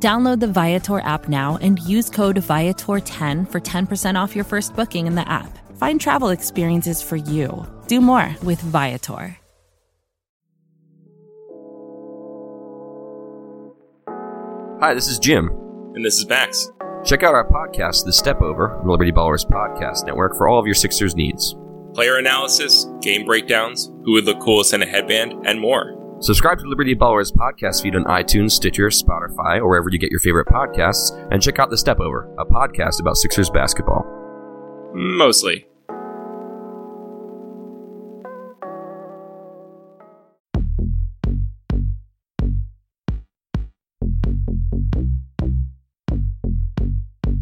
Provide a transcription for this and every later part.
Download the Viator app now and use code Viator10 for 10% off your first booking in the app. Find travel experiences for you. Do more with Viator. Hi, this is Jim. And this is Max. Check out our podcast, The Step Over, the Liberty Ballers Podcast Network, for all of your Sixers needs. Player analysis, game breakdowns, who would look coolest in a headband, and more. Subscribe to Liberty Ballers podcast feed on iTunes, Stitcher, Spotify, or wherever you get your favorite podcasts, and check out The Step Over, a podcast about Sixers basketball. Mostly.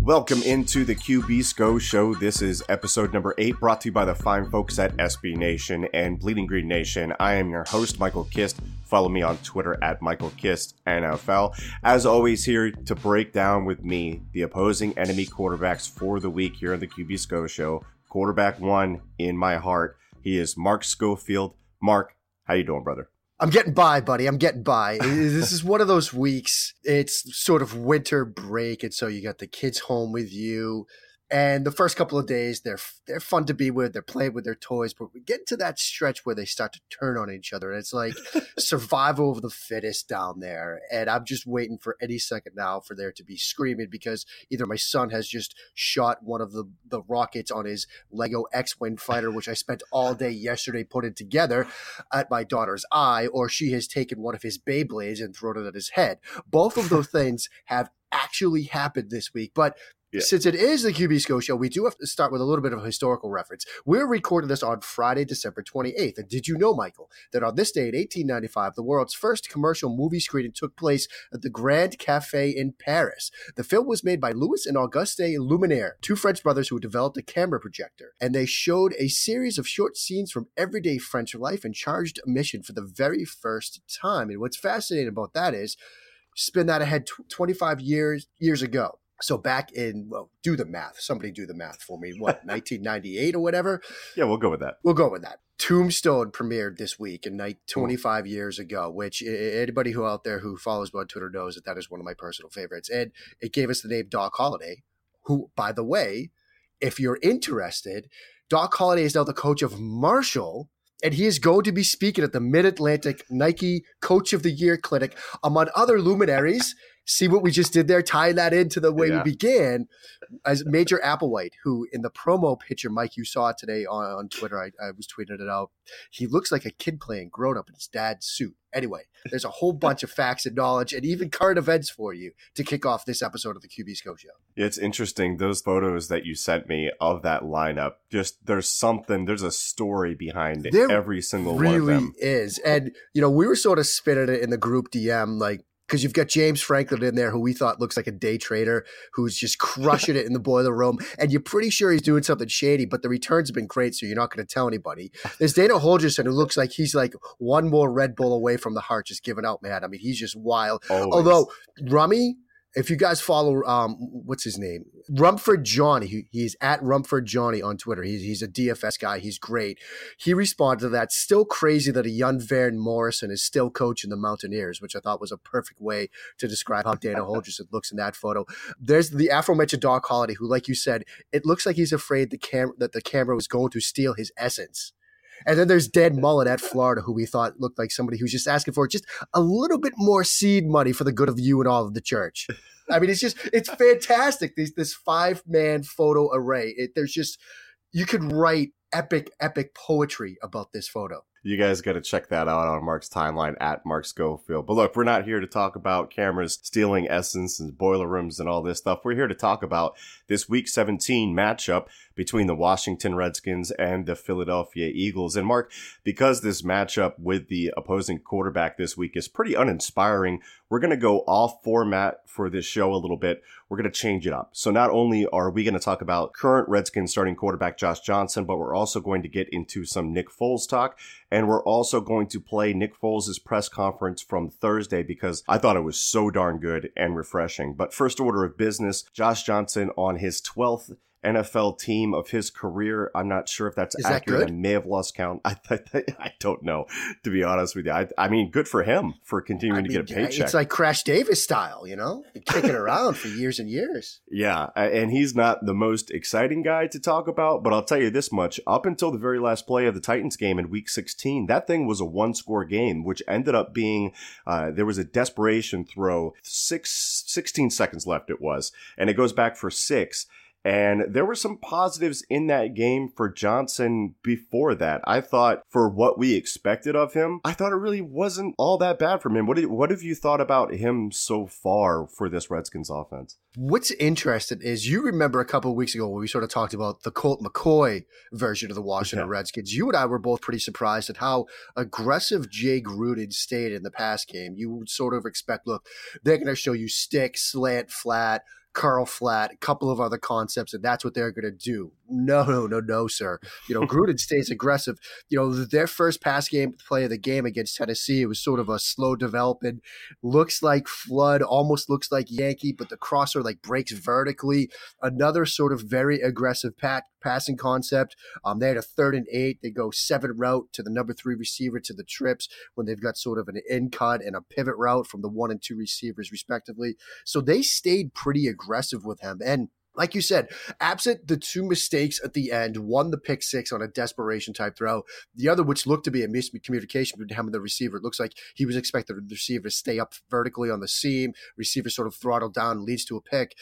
Welcome into the QB SCO show. This is episode number eight, brought to you by the fine folks at SB Nation and Bleeding Green Nation. I am your host, Michael Kist. Follow me on Twitter at Michael Kist NFL. As always, here to break down with me the opposing enemy quarterbacks for the week here on the QB SCO show. Quarterback one in my heart. He is Mark Schofield. Mark, how you doing, brother? I'm getting by, buddy. I'm getting by. this is one of those weeks. It's sort of winter break, and so you got the kids home with you. And the first couple of days, they're they're fun to be with. They're playing with their toys, but we get to that stretch where they start to turn on each other, and it's like survival of the fittest down there. And I'm just waiting for any second now for there to be screaming because either my son has just shot one of the the rockets on his Lego X-wing fighter, which I spent all day yesterday putting together, at my daughter's eye, or she has taken one of his Beyblades and thrown it at his head. Both of those things have actually happened this week, but Since it is the QB SCO show, we do have to start with a little bit of a historical reference. We're recording this on Friday, December 28th. And did you know, Michael, that on this day in 1895, the world's first commercial movie screening took place at the Grand Cafe in Paris? The film was made by Louis and Auguste Lumiere, two French brothers who developed a camera projector. And they showed a series of short scenes from everyday French life and charged a mission for the very first time. And what's fascinating about that is, spin that ahead 25 years years ago so back in well, do the math. Somebody do the math for me. What 1998 or whatever? Yeah, we'll go with that. We'll go with that. Tombstone premiered this week in night 25 mm. years ago, which anybody who out there who follows me on Twitter knows that that is one of my personal favorites. And it gave us the name Doc Holliday, who, by the way, if you're interested, Doc Holliday is now the coach of Marshall, and he is going to be speaking at the Mid Atlantic Nike Coach of the Year Clinic, among other luminaries see what we just did there, tie that into the way yeah. we began as Major Applewhite, who in the promo picture, Mike, you saw today on, on Twitter. I, I, was tweeting it out. He looks like a kid playing grown up in his dad's suit. Anyway, there's a whole bunch of facts and knowledge and even current events for you to kick off this episode of the QB SCO Show. It's interesting. Those photos that you sent me of that lineup, just there's something, there's a story behind there every single really one of them. is. And, you know, we were sort of spinning it in the group DM like, because you've got James Franklin in there, who we thought looks like a day trader, who's just crushing it in the boiler room, and you're pretty sure he's doing something shady. But the returns have been great, so you're not going to tell anybody. There's Dana Holgorsen, who looks like he's like one more Red Bull away from the heart, just giving out, man. I mean, he's just wild. Always. Although Rummy, if you guys follow, um, what's his name? Rumford Johnny. He, he's at Rumford Johnny on Twitter. He's, he's a DFS guy. He's great. He responded to that. Still crazy that a young Van Morrison is still coaching the Mountaineers, which I thought was a perfect way to describe how Dana Holgorsen looks in that photo. There's the aforementioned Doc Holliday, who, like you said, it looks like he's afraid the cam- that the camera was going to steal his essence. And then there's Dan Mullen at Florida, who we thought looked like somebody who's just asking for just a little bit more seed money for the good of you and all of the church. I mean, it's just it's fantastic. These this five man photo array. It, there's just you could write epic epic poetry about this photo you guys got to check that out on Mark's timeline at Mark Schofield. But look, we're not here to talk about cameras stealing essence and boiler rooms and all this stuff. We're here to talk about this week 17 matchup between the Washington Redskins and the Philadelphia Eagles. And Mark, because this matchup with the opposing quarterback this week is pretty uninspiring, we're going to go off format for this show a little bit. We're going to change it up. So not only are we going to talk about current Redskins starting quarterback Josh Johnson, but we're also going to get into some Nick Foles talk. And we're also going to play Nick Foles' press conference from Thursday because I thought it was so darn good and refreshing. But first order of business, Josh Johnson on his 12th NFL team of his career. I'm not sure if that's Is accurate. that I may have lost count. I, I, I don't know, to be honest with you. I, I mean, good for him for continuing to get a paycheck. It's like Crash Davis style, you know, kicking around for years and years. Yeah, and he's not the most exciting guy to talk about, but I'll tell you this much. Up until the very last play of the Titans game in week 16, that thing was a one score game, which ended up being uh, there was a desperation throw, six, 16 seconds left it was, and it goes back for six. And there were some positives in that game for Johnson before that. I thought for what we expected of him, I thought it really wasn't all that bad from him. What, did, what have you thought about him so far for this Redskins offense? What's interesting is you remember a couple of weeks ago when we sort of talked about the Colt McCoy version of the Washington Yeah. Redskins. You and I were both pretty surprised at how aggressive Jay Gruden stayed in the pass game. You would sort of expect, look, they're going to show you stick, slant, flat, curl flat, a couple of other concepts, and that's what they're going to do. No, no, no, no, sir. You know, Gruden stays aggressive. You know, their first pass game play of the game against Tennessee, it was sort of a slow development. Looks like Flood, almost looks like Yankee, but the crosser like breaks vertically. Another sort of very aggressive pat, passing concept. Um, they had a third and eight. They go seven route to the number three receiver to the trips when they've got sort of an in cut and a pivot route from the one and two receivers, respectively. So they stayed pretty aggressive with him. And like you said, absent the two mistakes at the end, one the pick six on a desperation type throw, the other which looked to be a miscommunication between him and the receiver. It looks like he was expecting the receiver to stay up vertically on the seam, receiver sort of throttled down, leads to a pick.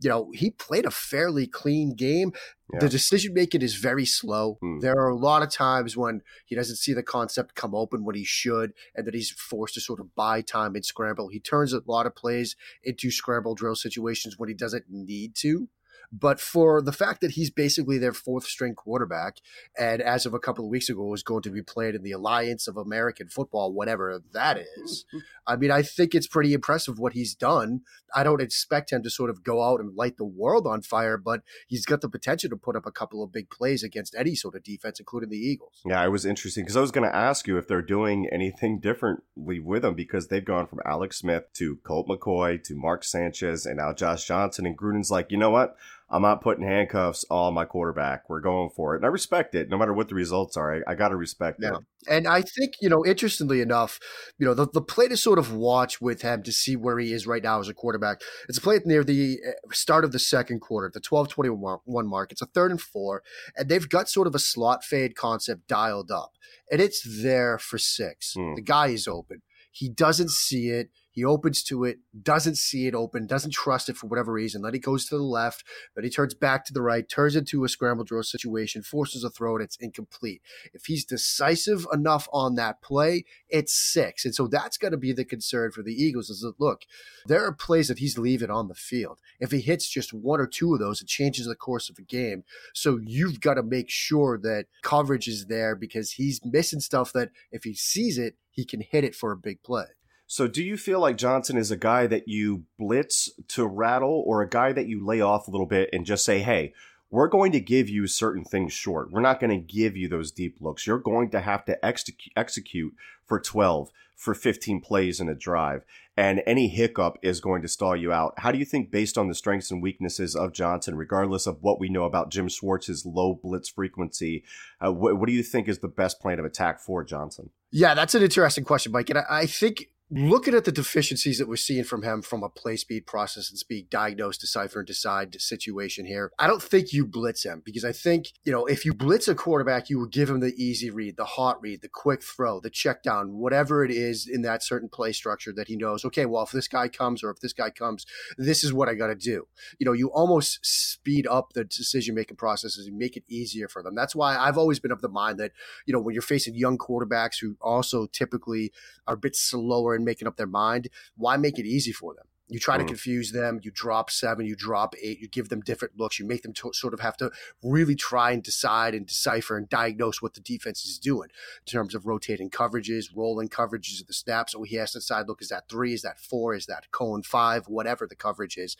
You know, he played a fairly clean game. Yeah. The decision making is very slow. Hmm. There are a lot of times when he doesn't see the concept come open when he should, and that he's forced to sort of buy time and scramble. He turns a lot of plays into scramble drill situations when he doesn't need to. But for the fact that he's basically their fourth string quarterback, and as of a couple of weeks ago was going to be played in the Alliance of American Football, whatever that is, mm-hmm. I mean, I think it's pretty impressive what he's done. I don't expect him to sort of go out and light the world on fire, but he's got the potential to put up a couple of big plays against any sort of defense, including the Eagles. Yeah, it was interesting because I was going to ask you if they're doing anything differently with him because they've gone from Alex Smith to Colt McCoy to Mark Sanchez and now Josh Johnson. And Gruden's like, you know what? I'm not putting handcuffs on my quarterback. We're going for it. And I respect it no matter what the results are. I, I got to respect Yeah. it. And I think, you know, interestingly enough, you know, the, the play to sort of watch with him to see where he is right now as a quarterback, it's a play near the uh, start of the second quarter, the 12 21 mark. It's a third and four, and they've got sort of a slot fade concept dialed up, and it's there for six. Hmm. The guy is open. He doesn't see it. He opens to it, doesn't see it open, doesn't trust it for whatever reason. Then he goes to the left, then he turns back to the right, turns into a scramble drill situation, forces a throw, and it's incomplete. If he's decisive enough on that play, it's six. And so that's got to be the concern for the Eagles is that, look, there are plays that he's leaving on the field. If he hits just one or two of those, it changes the course of a game. So you've got to make sure that coverage is there because he's missing stuff that if he sees it, he can hit it for a big play. So, do you feel like Johnson is a guy that you blitz to rattle or a guy that you lay off a little bit and just say, hey, we're going to give you certain things short. We're not going to give you those deep looks. You're going to have to execute, execute for 12, for 15 plays in a drive, and any hiccup is going to stall you out. How do you think, based on the strengths and weaknesses of Johnson, regardless of what we know about Jim Schwartz's low blitz frequency, uh, what, what do you think is the best plan of attack for Johnson? Yeah, that's an interesting question, Mike. And I, I think looking at the deficiencies that we're seeing from him from a play speed, process and speed, diagnose, decipher, and decide situation here, I don't think you blitz him because I think, you know, if you blitz a quarterback, you will give him the easy read, the hot read, the quick throw, the check down, whatever it is in that certain play structure that he knows, okay, well, if this guy comes or if this guy comes, this is what I got to do. You know, you almost speed up the decision making processes and make it easier for them. That's why I've always been of the mind that, you know, when you're facing young quarterbacks who also typically are a bit slower in making up their mind, why make it easy for them? You try to Mm. confuse them. You drop seven, you drop eight, you give them different looks. You make them to, sort of have to really try and decide and decipher and diagnose what the defense is doing in terms of rotating coverages, rolling coverages of the snaps. So he has to decide look, is that three? Is that four? Is that cone five? Whatever the coverage is.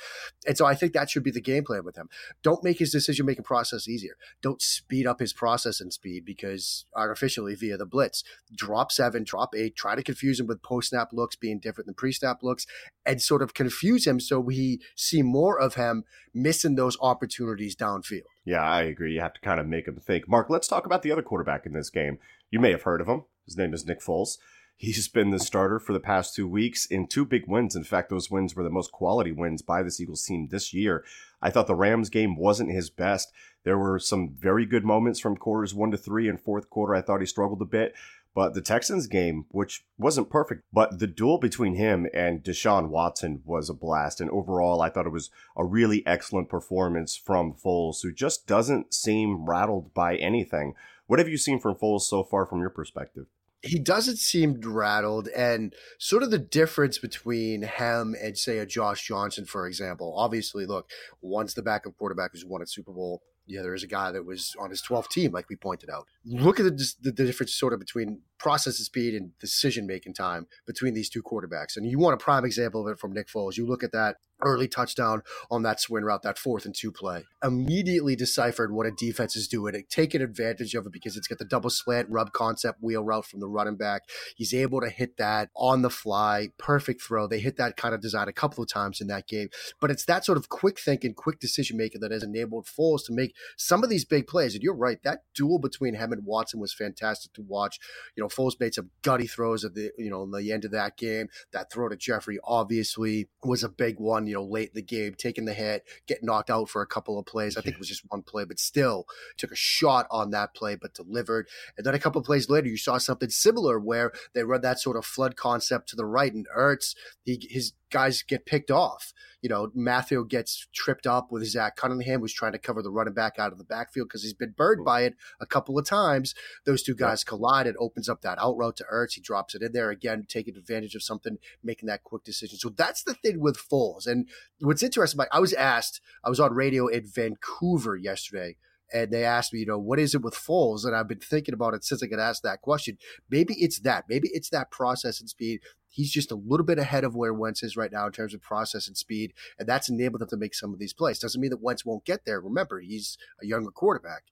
And so I think that should be the game plan with him. Don't make his decision making process easier. Don't speed up his processing speed because artificially via the blitz. Drop seven, drop eight, try to confuse him with post snap looks being different than pre snap looks and sort of confuse him so we see more of him missing those opportunities downfield. Yeah, I agree. You have to kind of make him think. Mark, let's talk about the other quarterback in this game. You may have heard of him. His name is Nick Foles. He's been the starter for the past two weeks in two big wins. In fact, those wins were the most quality wins by this Eagles team this year. I thought the Rams game wasn't his best. There were some very good moments from quarters one to three and fourth quarter. I thought he struggled a bit. But the Texans game, which wasn't perfect, but the duel between him and Deshaun Watson was a blast. And overall, I thought it was a really excellent performance from Foles, who just doesn't seem rattled by anything. What have you seen from Foles so far from your perspective? he doesn't seem rattled and sort of the difference between him and say a Josh Johnson, for example. Obviously, look, one's the backup quarterback who's won a Super Bowl. The other is a guy that was on his 12th team, like we pointed out. Look at the, the, the difference sort of between process speed and decision making time between these two quarterbacks. And you want a prime example of it from Nick Foles. You look at that early touchdown on that swing route, that fourth and two play. Immediately deciphered what a defense is doing, and taking advantage of it because it's got the double slant rub concept wheel route from the running back. He's able to hit that on the fly, perfect throw. They hit that kind of design a couple of times in that game, but it's that sort of quick thinking, quick decision making that has enabled Foles to make some of these big plays. And you're right, that duel between him and Watson was fantastic to watch. You know, Foles made some gutty throws at the you know the end of that game. That throw to Jeffery obviously was a big one. You know, late in the game, taking the hit, getting knocked out for a couple of plays. I think it was just one play, but still took a shot on that play, but delivered. And then a couple of plays later, you saw something similar where they run that sort of flood concept to the right, and Ertz, he, his guys get picked off. You know, Matthew gets tripped up with Zach Cunningham, who's trying to cover the running back out of the backfield because he's been burned by it a couple of times. Those two guys collide. It opens up that out route to Ertz. He drops it in there again, taking advantage of something, making that quick decision. So that's the thing with Foles. And what's interesting, Mike, I was asked, I was on radio in Vancouver yesterday and they asked me, you know, what is it with Foles? And I've been thinking about it since I got asked that question. Maybe it's that. Maybe it's that process and speed. He's just a little bit ahead of where Wentz is right now in terms of process and speed, and that's enabled him to make some of these plays. Doesn't mean that Wentz won't get there. Remember, he's a younger quarterback,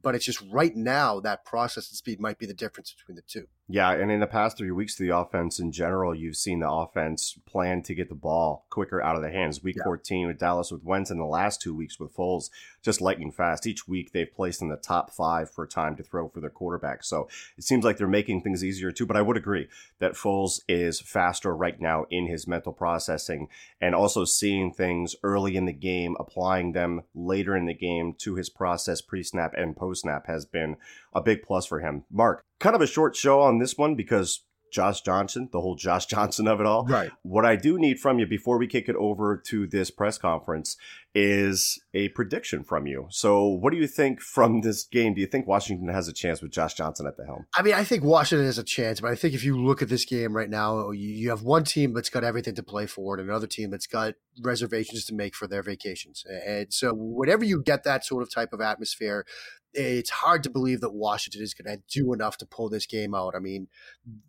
but it's just right now that process and speed might be the difference between the two. Yeah, and in the past three weeks, to the offense in general, you've seen the offense plan to get the ball quicker out of the hands. Week Yeah. 14 with Dallas with Wentz, and the last two weeks with Foles, just lightning fast. Each week, they've placed in the top five for time to throw for their quarterback. So it seems like they're making things easier too. But I would agree that Foles is faster right now in his mental processing and also seeing things early in the game, applying them later in the game to his process pre snap and post snap has been a big plus for him. Mark, kind of a short show on this one because Josh Johnson, the whole Josh Johnson of it all. Right. What I do need from you before we kick it over to this press conference is a prediction from you. So, what do you think from this game? Do you think Washington has a chance with Josh Johnson at the helm? I mean, I think Washington has a chance, but I think if you look at this game right now, you, have one team that's got everything to play for and another team that's got reservations to make for their vacations. And so, whenever you get that sort of type of atmosphere, it's hard to believe that Washington is going to do enough to pull this game out. I mean,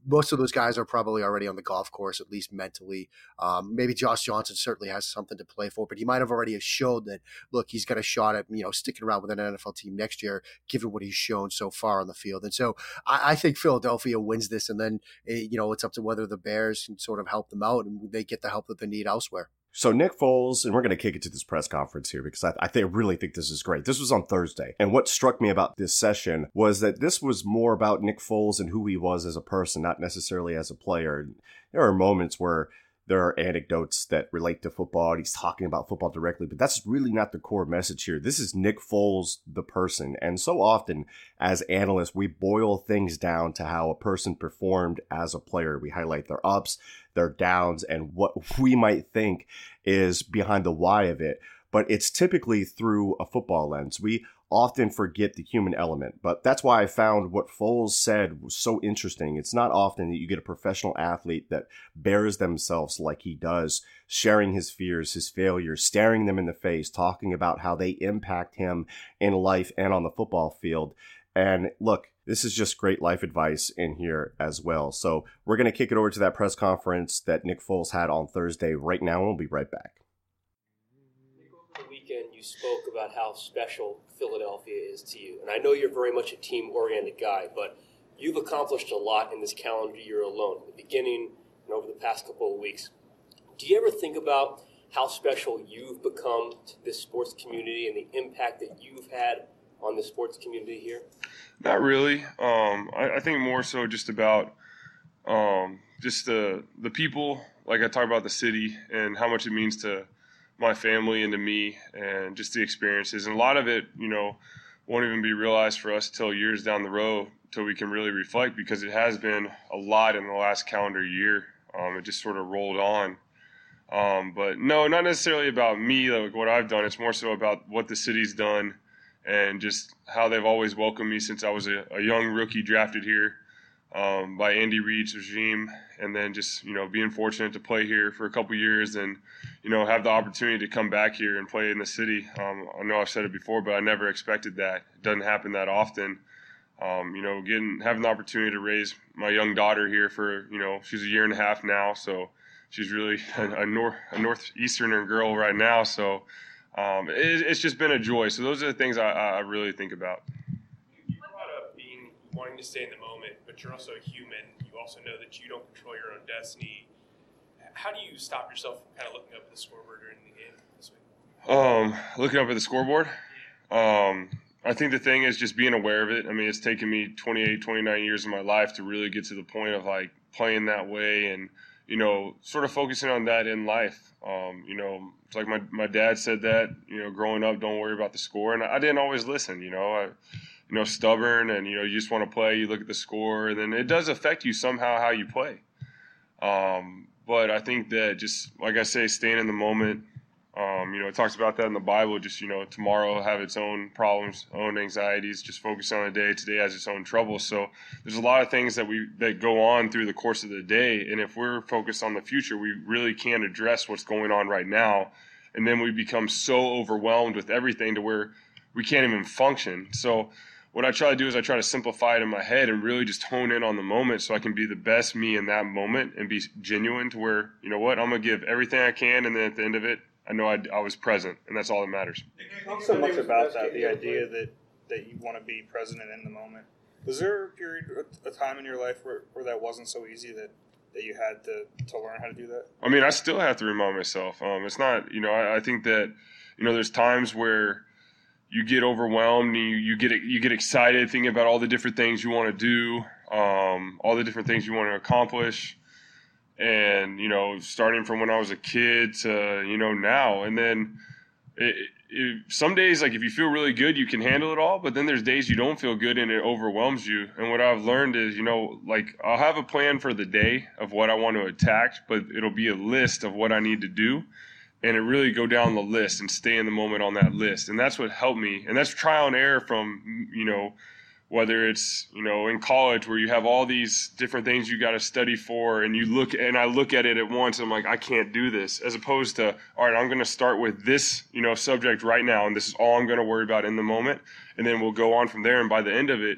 most of those guys are probably already on the golf course, at least mentally. Um, maybe Josh Johnson certainly has something to play for, but he might have already showed that, look, he's got a shot at, you know, sticking around with an NFL team next year, given what he's shown so far on the field. And so I, I think Philadelphia wins this, and then, eh, you know, it's up to whether the Bears can sort of help them out and they get the help that they need elsewhere. So Nick Foles, and we're going to kick it to this press conference here because I, I think, really think this is great. This was on Thursday. And what struck me about this session was that this was more about Nick Foles and who he was as a person, not necessarily as a player. There are moments where there are anecdotes that relate to football. And he's talking about football directly, but that's really not the core message here. This is Nick Foles, the person. And so often as analysts, we boil things down to how a person performed as a player. We highlight their ups, their downs, and what we might think is behind the why of it. but it's typically through a football lens. We often forget the human element, but that's why I found what Foles said was so interesting. It's not often that you get a professional athlete that bears themselves like he does, sharing his fears, his failures, staring them in the face, talking about how they impact him in life and on the football field. And look, this is just great life advice in here as well. So we're going to kick it over to that press conference that Nick Foles had on Thursday right now, and we'll be right back. Over the weekend, you spoke about how special Philadelphia is to you. And I know you're very much a team oriented guy, but you've accomplished a lot in this calendar year alone, in the beginning and over the past couple of weeks. Do you ever think about how special you've become to this sports community and the impact that you've had on the sports community here? Not really. Um, I, I, think more so just about um, just the the people. Like I talk about the city and how much it means to my family and to me, and just the experiences. And a lot of it, you know, won't even be realized for us till years down the road, till we can really reflect, because it has been a lot in the last calendar year. Um, it just sort of rolled on. Um, but no, not necessarily about me, like what I've done. It's more so about what the city's done and just how they've always welcomed me since I was a, a young rookie drafted here um, by Andy Reid's regime, and then just you know being fortunate to play here for a couple years and you know have the opportunity to come back here and play in the city. Um, I know I've said it before, but I never expected that. It doesn't happen that often. Um, you know, getting having the opportunity to raise my young daughter here for you know she's a year and a half now, so she's really a, a north a northeasterner girl right now. So um, it, it's just been a joy. So those are the things I, I really think about. You brought up being wanting to stay in the moment, but you're also a human. You also know that you don't control your own destiny. How do you stop yourself from kind of looking up at the scoreboard during the game this week? Um, looking up at the scoreboard. Um, I think the thing is just being aware of it. I mean, it's taken me 28, 29 years of my life to really get to the point of like playing that way and you know, sort of focusing on that in life. Um, you know, it's like my, my dad said that, you know, growing up, don't worry about the score. And I didn't always listen, you know, I, you know, stubborn and, you know, you just want to play, you look at the score and then it does affect you somehow how you play. Um, but I think that just, like I say, staying in the moment, um, you know, it talks about that in the Bible. Just you know, tomorrow have its own problems, own anxieties. Just focus on the day. Today has its own troubles. So there's a lot of things that we that go on through the course of the day. And if we're focused on the future, we really can't address what's going on right now. And then we become so overwhelmed with everything to where we can't even function. So what I try to do is I try to simplify it in my head and really just hone in on the moment so I can be the best me in that moment and be genuine to where, you know what, I'm going to give everything I can. And then at the end of it, I know I, I was present, and that's all that matters. Not so much about that, the idea that, that you want to be present in the moment. Was there a period, a time in your life where, where that wasn't so easy that, that you had to, to learn how to do that? I mean, I still have to remind myself. Um, it's not, you know, I, I think that, you know, there's times where you get overwhelmed and you, you get you get excited thinking about all the different things you want to do, um, all the different things you want to accomplish. And you know starting from when i was a kid to you know now. And then it, it, some days like if you feel really good you can handle it all but then there's days you don't feel good and it overwhelms you. And what i've learned is you know like i'll have a plan for the day of what i want to attack but it'll be a list of what i need to do and it really go down the list and stay in the moment on that list. And that's what helped me. And that's trial and error from you know whether it's you know in college where you have all these different things you got to study for and you look and i look at it at once i'm like i can't do this as opposed to all right i'm going to start with this you know subject right now and this is all i'm going to worry about in the moment and then we'll go on from there. And by the end of it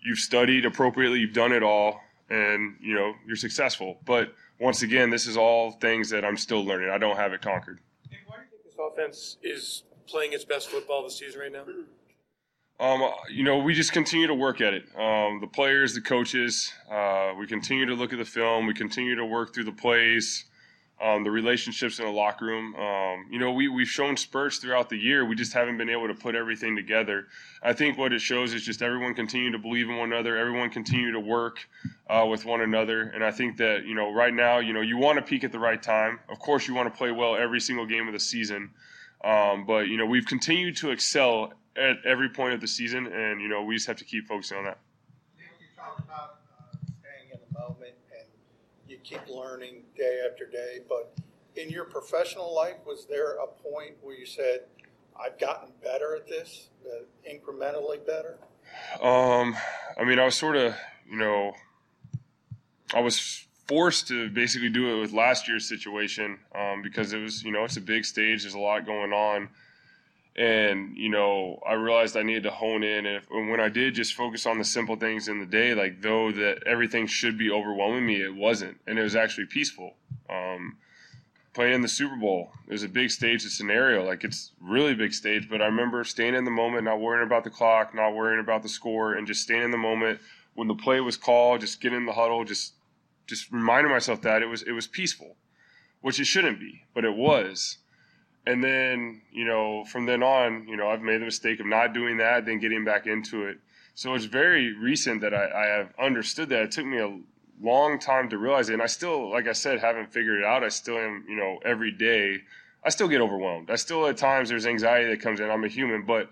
you've studied appropriately you've done it all and you know you're successful. But once again this is all things that i'm still learning i don't have it conquered why do you think this offense is playing its best football this season right now um, you know, we just continue to work at it. Um, the players, the coaches, uh, we continue to look at the film. We continue to work through the plays, um, the relationships in the locker room. Um, you know, we, we've shown spurts throughout the year. We just haven't been able to put everything together. I think what it shows is just everyone continue to believe in one another. Everyone continue to work uh, with one another. And I think that, you know, right now, you know, you want to peak at the right time. Of course, you want to play well every single game of the season. Um, but, you know, we've continued to excel at every point of the season, and you know we just have to keep focusing on that. You talk about uh, staying in the moment, and you keep learning day after day. But in your professional life, was there a point where you said, I've gotten better at this, uh, incrementally better? Um, I mean, I was sort of, you know, I was forced to basically do it with last year's situation um, because it was, you know, it's a big stage. There's a lot going on, and you know, I realized I needed to hone in. And, if, and when I did just focus on the simple things in the day, like though that everything should be overwhelming me, it wasn't, and it was actually peaceful. Um, playing in the Super Bowl. It was a big stage, a scenario. Like it's really big stage. But I remember staying in the moment, not worrying about the clock, not worrying about the score, and just staying in the moment when the play was called, just getting in the huddle, just just reminding myself that it was it was peaceful, which it shouldn't be, but it was. And then, you know, from then on, you know, I've made the mistake of not doing that, then getting back into it. So it's very recent that I, I have understood that. It took me a long time to realize it. And I still, like I said, haven't figured it out. I still am, you know, every day, I still get overwhelmed. I still, at times, there's anxiety that comes in. I'm a human, but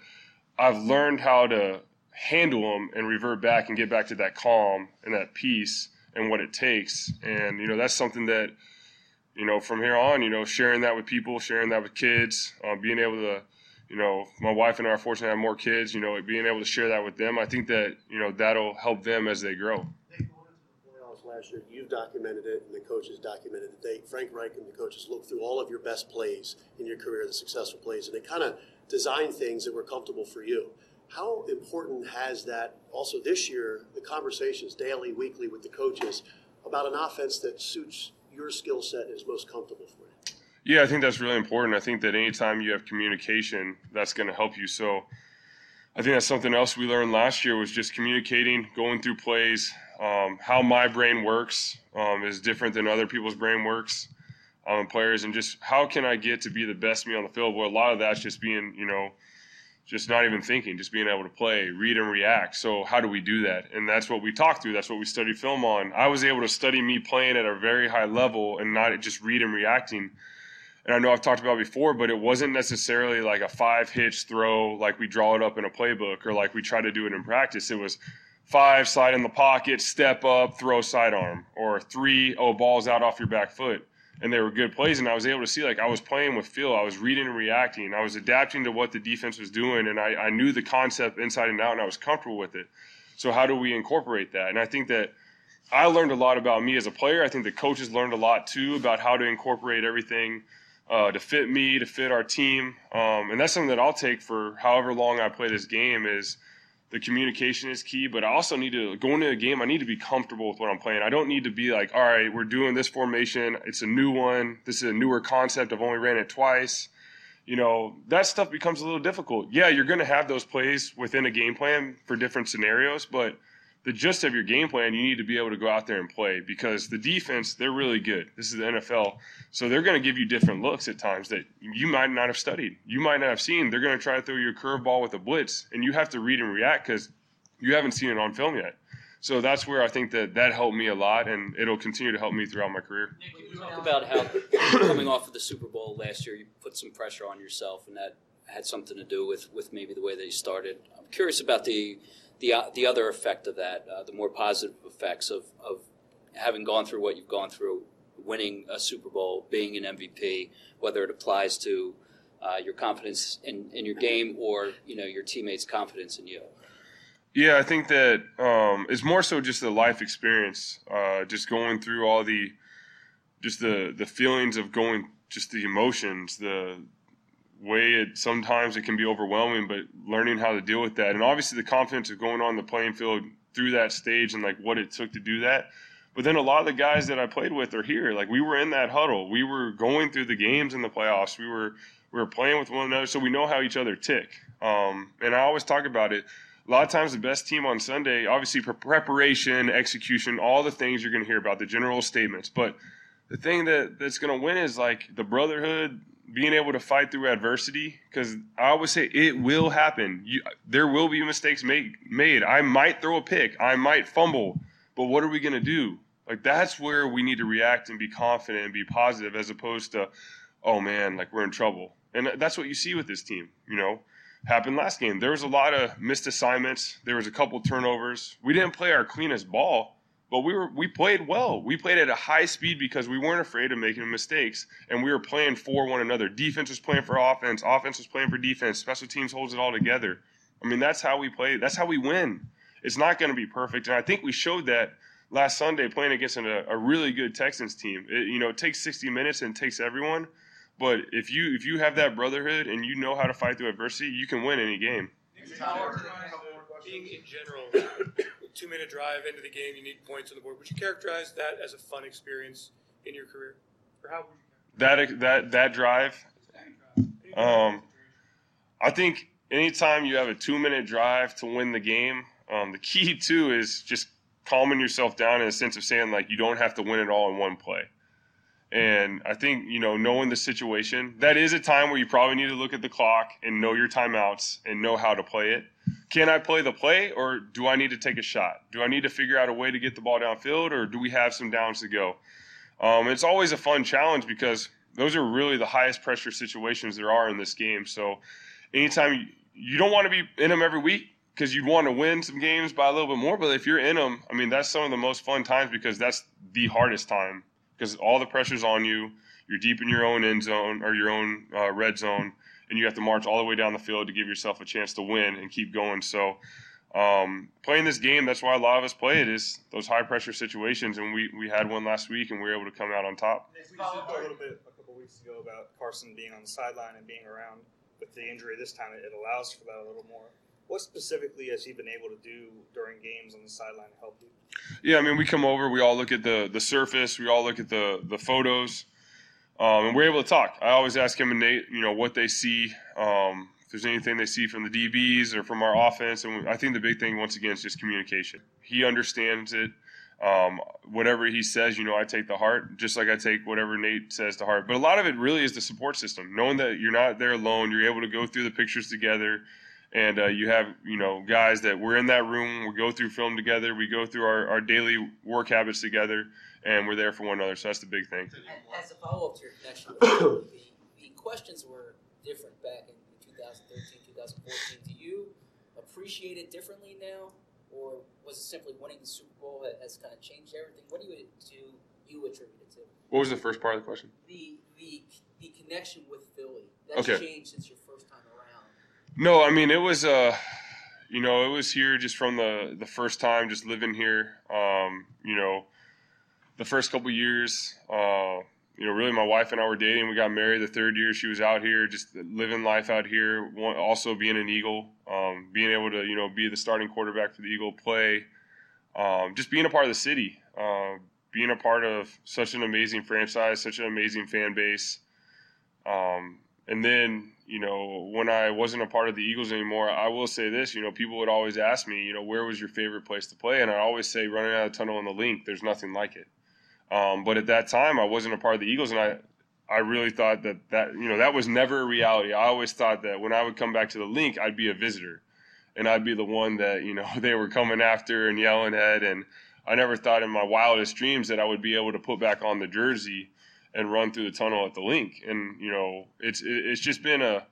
I've learned how to handle them and revert back and get back to that calm and that peace and what it takes. And, you know, that's something that, you know, from here on, you know, sharing that with people, sharing that with kids, uh, being able to, you know, my wife and I are fortunate to have more kids, you know, being able to share that with them, I think that, you know, that'll help them as they grow last year, you've documented it, and the coaches documented it. They, Frank Reich and the coaches looked through all of your best plays in your career, the successful plays, and they kind of designed things that were comfortable for you. How important has that also this year, the conversations daily, weekly with the coaches about an offense that suits your skill set is most comfortable for you? Yeah, I think that's really important. I think that anytime you have communication, that's going to help you. So I think that's something else we learned last year was just communicating, going through plays, um, how my brain works um, is different than other people's brain works. Um, players and just how can I get to be the best me on the field? Well, a lot of that's just being, you know, just not even thinking, just being able to play, read and react. So how do we do that? And that's what we talk through. That's what we study film on. I was able to study me playing at a very high level and not just read and reacting. And I know I've talked about before, but it wasn't necessarily like a five hitch throw like we draw it up in a playbook or like we try to do it in practice. It was five, slide in the pocket, step up, throw sidearm, or three, oh, ball's out off your back foot. And they were good plays, and I was able to see like I was playing with feel. I was reading and reacting. I was adapting to what the defense was doing, and I, I knew the concept inside and out, and I was comfortable with it. So how do we incorporate that? And I think that I learned a lot about me as a player. I think the coaches learned a lot too about how to incorporate everything uh, to fit me, to fit our team, um, and that's something that I'll take for however long I play this game. Is the communication is key, but I also need to go into a game. I need to be comfortable with what I'm playing. I don't need to be like, all right, we're doing this formation. It's a new one. This is a newer concept. I've only ran it twice. You know, that stuff becomes a little difficult. Yeah, you're going to have those plays within a game plan for different scenarios, but – the gist of your game plan, you need to be able to go out there and play because the defense, they're really good. This is the NFL. So they're going to give you different looks at times that you might not have studied. You might not have seen. They're going to try to throw you a curveball with a blitz, and you have to read and react because you haven't seen it on film yet. So that's where I think that that helped me a lot, and it'll continue to help me throughout my career. You talk about how coming off of the Super Bowl last year, you put some pressure on yourself, and that had something to do with, with maybe the way that you started. I'm curious about the the the other effect of that, uh, the more positive effects of of having gone through what you've gone through, winning a Super Bowl, being an MVP, whether it applies to uh, your confidence in, in your game or you know your teammates' confidence in you. Yeah, I think that um, it's more so just the life experience, uh, just going through all the, just the the feelings of going, just the emotions, the way it sometimes it can be overwhelming, but learning how to deal with that, and obviously the confidence of going on the playing field through that stage and like what it took to do that. But then a lot of the guys that I played with are here. Like we were in that huddle, we were going through the games in the playoffs, we were we were playing with one another, so we know how each other tick. Um, and I always talk about it. A lot of times, the best team on Sunday, obviously, preparation, execution, all the things you're going to hear about, the general statements. But the thing that that's going to win is like the brotherhood, being able to fight through adversity because I always say it will happen. You, there will be mistakes made. Made. I might throw a pick. I might fumble. But what are we going to do? Like that's where we need to react and be confident and be positive, as opposed to, oh man, like we're in trouble. And that's what you see with this team. You know, happened last game. There was a lot of missed assignments. There was a couple turnovers. We didn't play our cleanest ball, but we were we played well. We played at a high speed because we weren't afraid of making mistakes, and we were playing for one another. Defense was playing for offense. Offense was playing for defense. Special teams holds it all together. I mean, that's how we play. That's how we win. It's not going to be perfect, and I think we showed that last Sunday playing against a, a really good Texans team. It, you know, it takes 60 minutes and it takes everyone, but if you if you have that brotherhood and you know how to fight through adversity, you can win any game. Being in general, two minute drive into the game, you need points on the board. Would you characterize that as a fun experience in your career? Or how? That that that drive. Um, I think anytime you have a two minute drive to win the game, um, the key too is just calming yourself down in a sense of saying like you don't have to win it all in one play. And I think, you know, knowing the situation, that is a time where you probably need to look at the clock and know your timeouts and know how to play it. Can I play the play or do I need to take a shot? Do I need to figure out a way to get the ball downfield or do we have some downs to go? Um, it's always a fun challenge because those are really the highest pressure situations there are in this game. So anytime you, you don't want to be in them every week because you'd want to win some games by a little bit more. But if you're in them, I mean, that's some of the most fun times because that's the hardest time because all the pressure's on you. You're deep in your own end zone or your own uh, red zone, and you have to march all the way down the field to give yourself a chance to win and keep going. So, um, playing this game, that's why a lot of us play it is those high pressure situations, and we, we had one last week and we were able to come out on top. We spoke a little bit a couple weeks ago about Carson being on the sideline and being around. With the injury this time, it allows for that a little more. What specifically has he been able to do during games on the sideline to help you? Yeah, I mean, we come over, we all look at the the surface, we all look at the the photos, um, and we're able to talk. I always ask him and Nate, you know, what they see, um, if there's anything they see from the DBs or from our offense, and I think the big thing once again is just communication. He understands it. Um, whatever he says, you know, I take the heart, just like I take whatever Nate says to heart. But a lot of it really is the support system, knowing that you're not there alone. You're able to go through the pictures together and uh, you have you know guys that we're in that room we go through film together we go through our, our daily work habits together and we're there for one another so that's the big thing. As a follow-up to your connection the, the questions were different back in 2013 2014 do you appreciate it differently now or was it simply winning the super bowl that has kind of changed everything? What do you do you attribute it to? What was the first part of the question? The the, the connection with philly. That's okay. changed since your first time around. No, I mean it was uh you know, it was here just from the the first time just living here. Um, you know, the first couple years, uh, you know, really my wife and I were dating. We got married the third year. She was out here, just living life out here. Also being an Eagle, um, being able to you know be the starting quarterback for the Eagle, play, um, just being a part of the city, uh, being a part of such an amazing franchise, such an amazing fan base. Um, and then you know, when I wasn't a part of the Eagles anymore, I will say this, you know, people would always ask me, you know, where was your favorite place to play? And I always say running out of the tunnel in the Linc, there's nothing like it. Um, but at that time, I wasn't a part of the Eagles, and I, I really thought that that you know that was never a reality. I always thought that when I would come back to the Linc, I'd be a visitor, and I'd be the one that you know they were coming after and yelling at. And I never thought in my wildest dreams that I would be able to put back on the jersey and run through the tunnel at the Linc. And you know, it's it's just been a,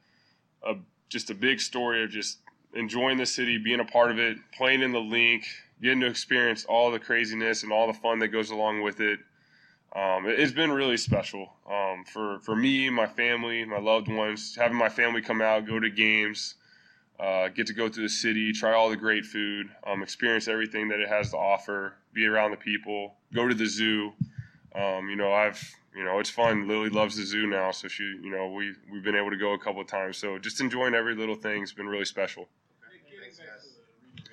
a just a big story of just enjoying the city, being a part of it, playing in the Linc, getting to experience all the craziness and all the fun that goes along with it. Um, it's been really special um, for for me, my family, my loved ones. Having my family come out, go to games, uh, get to go through the city, try all the great food, um, experience everything that it has to offer, be around the people, go to the zoo. Um, you know, I've you know, it's fun. Lily loves the zoo now, so she, you know, we we've been able to go a couple of times. So just enjoying every little thing's been really special.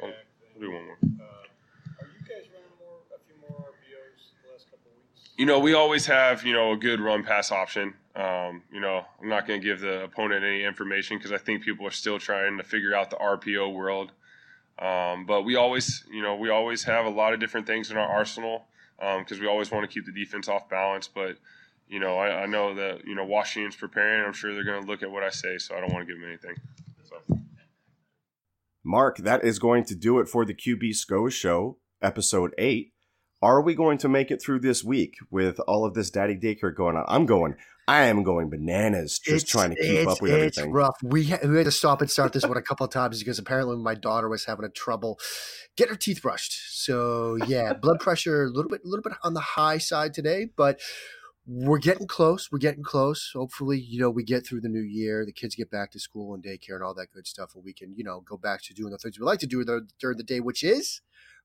I'll, I'll do one more. Are you guys running more, a few more RPOs the last couple of weeks? You know, we always have you know a good run pass option. Um, you know, I'm not going to give the opponent any information because I think people are still trying to figure out the RPO world. Um, but we always, you know, we always have a lot of different things in our arsenal because um, we always want to keep the defense off balance. But you know, I, I know that you know Washington's preparing. I'm sure they're going to look at what I say, so I don't want to give them anything. So. Mark, that is going to do it for the QB SCO show, episode eight. Are we going to make it through this week with all of this daddy daycare going on? I'm going. I am going bananas just It's- trying to keep up with it's everything. rough. We, ha- we had to stop and start this one a couple of times because apparently my daughter was having a trouble getting her teeth brushed. So yeah, blood pressure a little bit, a little bit on the high side today, but we're getting close. We're getting close. Hopefully, you know, we get through the new year. The kids get back to school and daycare and all that good stuff, and we can, you know, go back to doing the things we like to do during the day, which is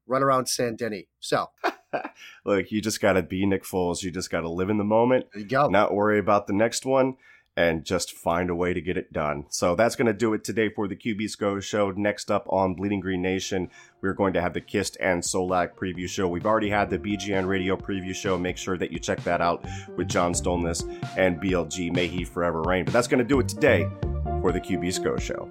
run around San Denis. So Look, you just got to be Nick Foles. You just got to live in the moment. There you go. Not worry about the next one and just find a way to get it done. So that's going to do it today for the QB's Go show. Next up on Bleeding Green Nation, we're going to have the Kist and Solak preview show. We've already had the BGN radio preview show. Make sure that you check that out with John Stolnis and BLG. May he forever reign. But that's going to do it today for the QB's Go show.